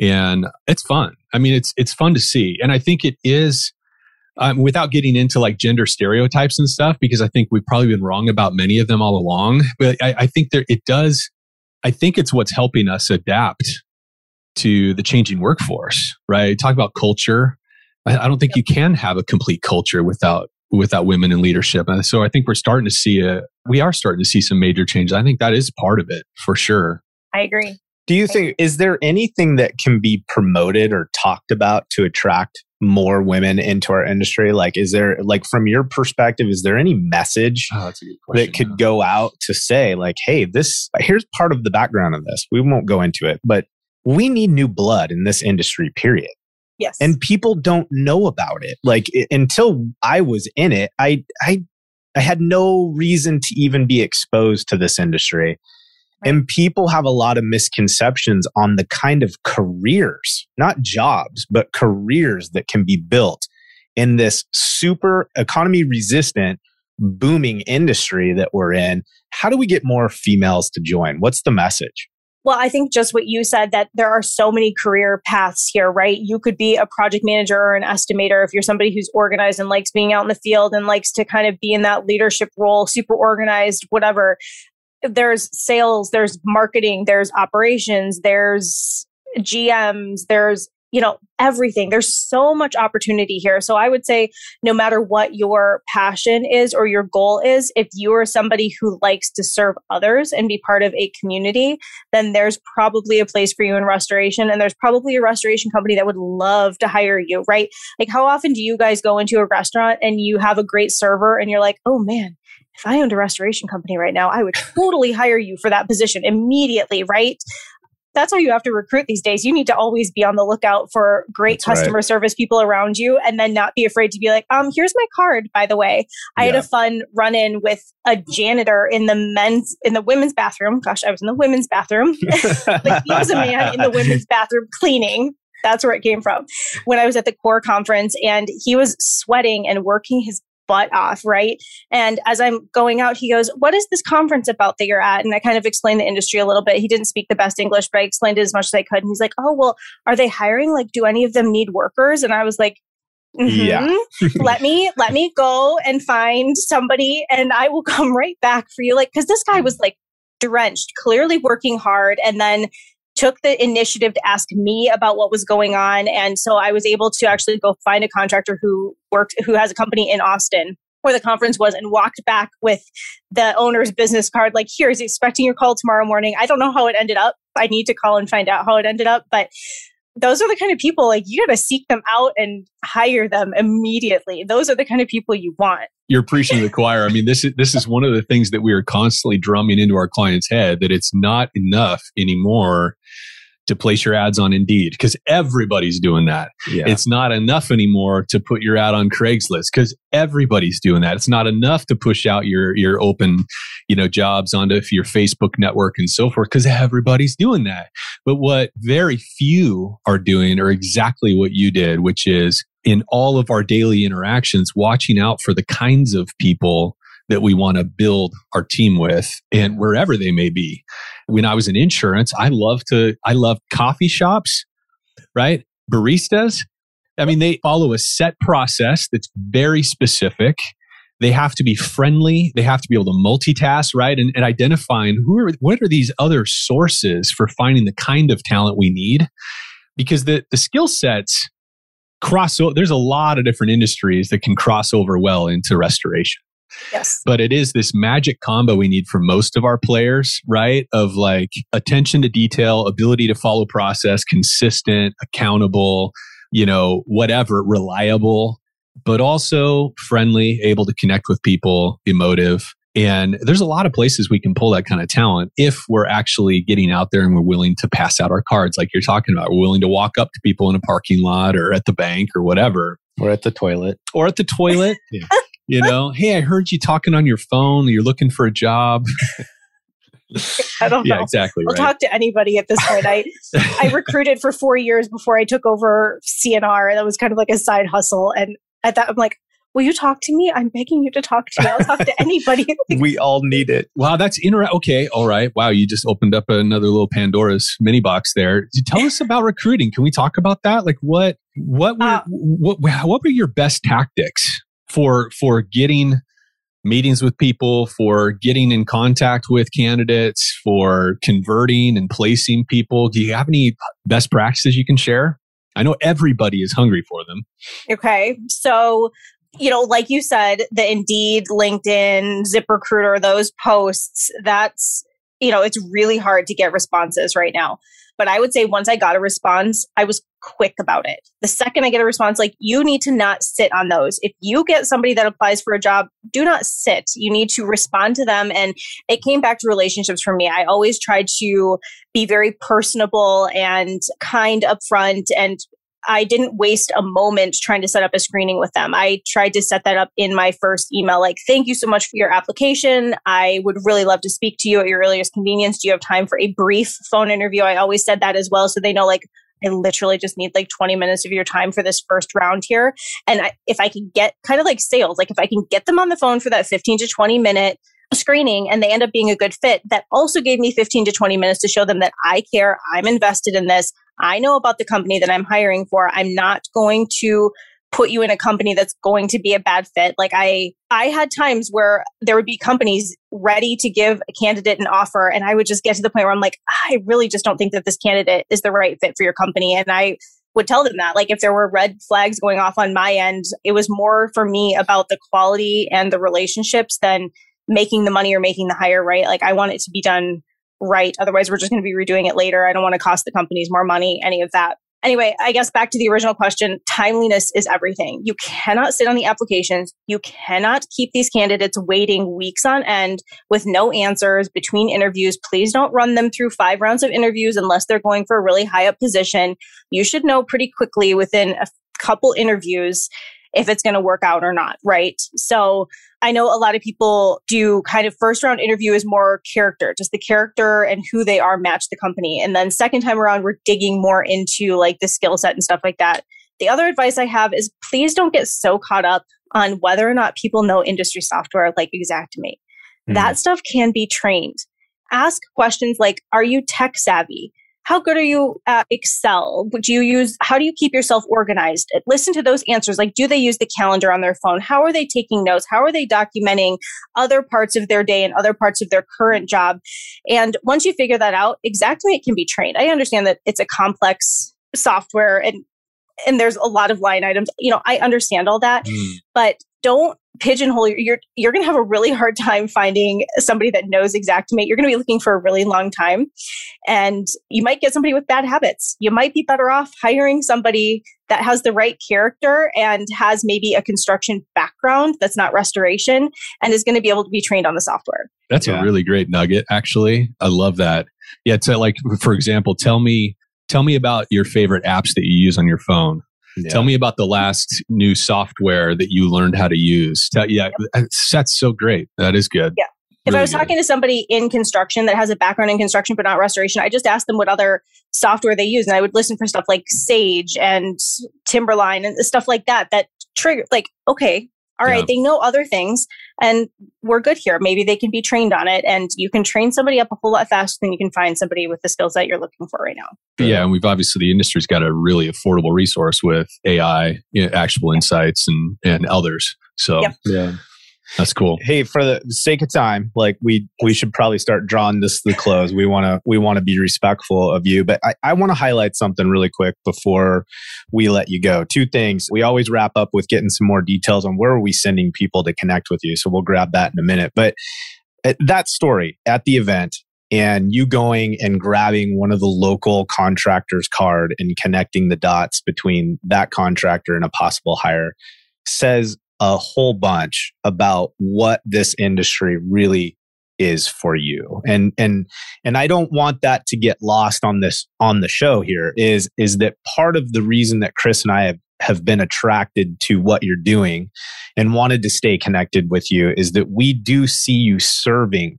And it's fun. I mean, it's, it's fun to see. And I think it is, um, without getting into like gender stereotypes and stuff, because I think we've probably been wrong about many of them all along. But I, I think there, it does I think it's what's helping us adapt to the changing workforce, right? Talk about culture. I, I don't think you can have a complete culture without without women in leadership. And so I think we're starting to see a we are starting to see some major changes. I think that is part of it for sure. I agree. Do you think is there anything that can be promoted or talked about to attract more women into our industry? Like, is there, like, from your perspective, is there any message oh, question, that could yeah. go out to say, like, hey, this, here's part of the background of this. We won't go into it, but we need new blood in this industry, period. Yes. And people don't know about it. Like, it, until I was in it, I, I, I had no reason to even be exposed to this industry. And people have a lot of misconceptions on the kind of careers, not jobs, but careers that can be built in this super economy resistant, booming industry that we're in. How do we get more females to join? What's the message? Well, I think just what you said that there are so many career paths here, right? You could be a project manager or an estimator if you're somebody who's organized and likes being out in the field and likes to kind of be in that leadership role, super organized, whatever there's sales, there's marketing, there's operations, there's GMs, there's you know everything. There's so much opportunity here. So i would say no matter what your passion is or your goal is if you are somebody who likes to serve others and be part of a community then there's probably a place for you in restoration and there's probably a restoration company that would love to hire you right? Like how often do you guys go into a restaurant and you have a great server and you're like oh man if I owned a restoration company right now, I would totally hire you for that position immediately, right? that's how you have to recruit these days. You need to always be on the lookout for great that's customer right. service people around you and then not be afraid to be like, um, here's my card, by the way. I yeah. had a fun run in with a janitor in the men's, in the women's bathroom. Gosh, I was in the women's bathroom. like he was a man in the women's bathroom cleaning. That's where it came from. When I was at the core conference and he was sweating and working his butt off, right? And as I'm going out, he goes, What is this conference about that you're at? And I kind of explained the industry a little bit. He didn't speak the best English, but I explained it as much as I could. And he's like, Oh, well, are they hiring? Like, do any of them need workers? And I was like, Mm-hmm. Yeah. let me let me go and find somebody and I will come right back for you. Like, because this guy was like drenched, clearly working hard, and then took the initiative to ask me about what was going on. And so I was able to actually go find a contractor who worked, who has a company in Austin where the conference was and walked back with the owner's business card. Like, here's expecting your call tomorrow morning. I don't know how it ended up. I need to call and find out how it ended up. But those are the kind of people like you got to seek them out and hire them immediately. Those are the kind of people you want. You're preaching the choir. I mean, this is this is one of the things that we are constantly drumming into our clients' head that it's not enough anymore to place your ads on Indeed because everybody's doing that. Yeah. It's not enough anymore to put your ad on Craigslist because everybody's doing that. It's not enough to push out your your open, you know, jobs onto your Facebook network and so forth because everybody's doing that. But what very few are doing are exactly what you did, which is in all of our daily interactions, watching out for the kinds of people that we want to build our team with and wherever they may be. When I was in insurance, I love to, I love coffee shops, right? Baristas. I mean, they follow a set process that's very specific. They have to be friendly. They have to be able to multitask, right? And, and identifying who are, what are these other sources for finding the kind of talent we need? Because the, the skill sets cross, over there's a lot of different industries that can cross over well into restoration. Yes. But it is this magic combo we need for most of our players, right? Of like attention to detail, ability to follow process, consistent, accountable, you know, whatever, reliable, but also friendly, able to connect with people, emotive. And there's a lot of places we can pull that kind of talent if we're actually getting out there and we're willing to pass out our cards, like you're talking about. We're willing to walk up to people in a parking lot or at the bank or whatever. Or at the toilet. Or at the toilet. yeah you know, hey, I heard you talking on your phone. You're looking for a job. I don't yeah, know. exactly. I'll right. talk to anybody at this point. I I recruited for four years before I took over C&R. That was kind of like a side hustle. And at that, I'm like, will you talk to me? I'm begging you to talk to me. I'll talk to anybody. we all need it. Wow, that's interesting. Okay, all right. Wow, you just opened up another little Pandora's mini box there. Tell us about recruiting. Can we talk about that? Like, what, what, were, uh, what, what were your best tactics for for getting meetings with people, for getting in contact with candidates, for converting and placing people. Do you have any best practices you can share? I know everybody is hungry for them. Okay. So, you know, like you said, the Indeed, LinkedIn, ZipRecruiter, those posts, that's, you know, it's really hard to get responses right now. But I would say once I got a response, I was quick about it. The second I get a response, like you need to not sit on those. If you get somebody that applies for a job, do not sit. You need to respond to them. And it came back to relationships for me. I always tried to be very personable and kind upfront and I didn't waste a moment trying to set up a screening with them. I tried to set that up in my first email like, thank you so much for your application. I would really love to speak to you at your earliest convenience. Do you have time for a brief phone interview? I always said that as well. So they know, like, I literally just need like 20 minutes of your time for this first round here. And I, if I can get kind of like sales, like if I can get them on the phone for that 15 to 20 minute screening and they end up being a good fit, that also gave me 15 to 20 minutes to show them that I care, I'm invested in this. I know about the company that I'm hiring for. I'm not going to put you in a company that's going to be a bad fit. Like I I had times where there would be companies ready to give a candidate an offer and I would just get to the point where I'm like, I really just don't think that this candidate is the right fit for your company and I would tell them that like if there were red flags going off on my end, it was more for me about the quality and the relationships than making the money or making the hire right. Like I want it to be done right. Otherwise, we're just going to be redoing it later. I don't want to cost the companies more money, any of that. Anyway, I guess back to the original question timeliness is everything. You cannot sit on the applications. You cannot keep these candidates waiting weeks on end with no answers between interviews. Please don't run them through five rounds of interviews unless they're going for a really high up position. You should know pretty quickly within a couple interviews if it's going to work out or not, right? So I know a lot of people do kind of first round interview is more character, just the character and who they are match the company. And then second time around, we're digging more into like the skill set and stuff like that. The other advice I have is please don't get so caught up on whether or not people know industry software like Xactimate. Mm-hmm. That stuff can be trained. Ask questions like, are you tech savvy? How good are you at Excel? Do you use, how do you keep yourself organized? Listen to those answers. Like, do they use the calendar on their phone? How are they taking notes? How are they documenting other parts of their day and other parts of their current job? And once you figure that out, exactly, it can be trained. I understand that it's a complex software and and there's a lot of line items. You know, I understand all that, mm. but don't pigeonhole you're you're going to have a really hard time finding somebody that knows Xactimate you're going to be looking for a really long time and you might get somebody with bad habits you might be better off hiring somebody that has the right character and has maybe a construction background that's not restoration and is going to be able to be trained on the software that's yeah. a really great nugget actually i love that yeah to like for example tell me tell me about your favorite apps that you use on your phone yeah. Tell me about the last new software that you learned how to use. Tell, yeah, uh, that's so great. That is good. Yeah. If really I was good. talking to somebody in construction that has a background in construction but not restoration, I just asked them what other software they use, and I would listen for stuff like Sage and Timberline and stuff like that. That trigger, like, okay, all right, yeah. they know other things and we're good here. Maybe they can be trained on it and you can train somebody up a whole lot faster than you can find somebody with the skills that you're looking for right now. Yeah. And we've obviously, the industry's got a really affordable resource with AI, you know, Actionable Insights and, and others. So, yep. yeah. That's cool. Hey, for the sake of time, like we we should probably start drawing this to the close. We want to we want to be respectful of you, but I, I want to highlight something really quick before we let you go. Two things. We always wrap up with getting some more details on where are we sending people to connect with you. So we'll grab that in a minute. But uh, that story at the event and you going and grabbing one of the local contractors card and connecting the dots between that contractor and a possible hire says a whole bunch about what this industry really is for you and and and i don't want that to get lost on this on the show here is is that part of the reason that chris and i have have been attracted to what you're doing and wanted to stay connected with you is that we do see you serving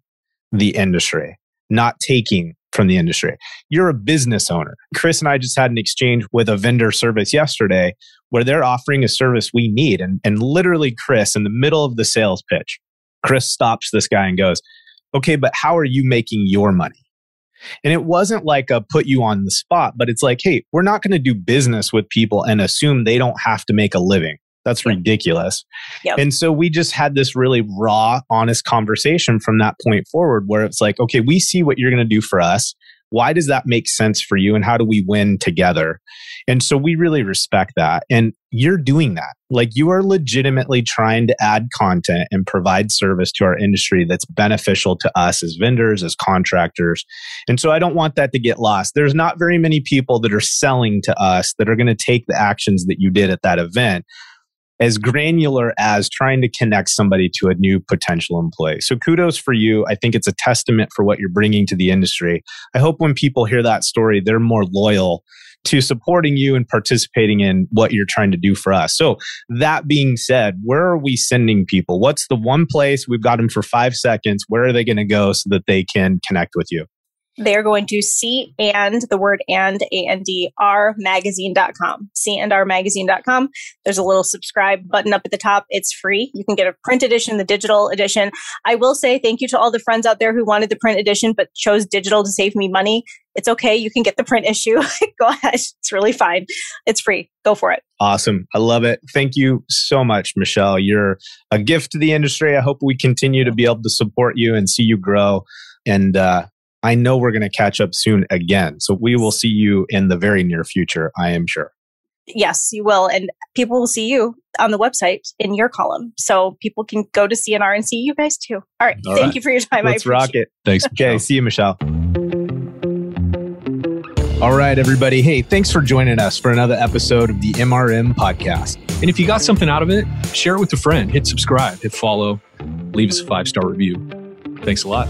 the industry not taking from the industry. You're a business owner. Chris and I just had an exchange with a vendor service yesterday where they're offering a service we need. And, and literally, Chris, in the middle of the sales pitch, Chris stops this guy and goes, Okay, but how are you making your money? And it wasn't like a put you on the spot, but it's like, hey, we're not going to do business with people and assume they don't have to make a living. That's ridiculous. Yep. And so we just had this really raw, honest conversation from that point forward where it's like, okay, we see what you're going to do for us. Why does that make sense for you? And how do we win together? And so we really respect that. And you're doing that. Like you are legitimately trying to add content and provide service to our industry that's beneficial to us as vendors, as contractors. And so I don't want that to get lost. There's not very many people that are selling to us that are going to take the actions that you did at that event as granular as trying to connect somebody to a new potential employee. So kudos for you. I think it's a testament for what you're bringing to the industry. I hope when people hear that story, they're more loyal to supporting you and participating in what you're trying to do for us. So that being said, where are we sending people? What's the one place we've got them for five seconds? Where are they going to go so that they can connect with you? They're going to see and the word and a-n-d-r magazine.com C and r magazine.com there's a little subscribe button up at the top. It's free. You can get a print edition the digital edition. I will say thank you to all the friends out there who wanted the print edition but chose digital to save me money. It's okay. You can get the print issue. Go ahead. It's really fine. It's free. Go for it. Awesome. I love it. Thank you so much michelle. You're a gift to the industry. I hope we continue to be able to support you and see you grow. And uh, I know we're going to catch up soon again. So we will see you in the very near future, I am sure. Yes, you will. And people will see you on the website in your column. So people can go to C&R and see you guys too. All right. All thank right. you for your time. Let's rock it. Thanks. okay. See you, Michelle. All right, everybody. Hey, thanks for joining us for another episode of the MRM podcast. And if you got something out of it, share it with a friend, hit subscribe, hit follow, leave us a five star review. Thanks a lot.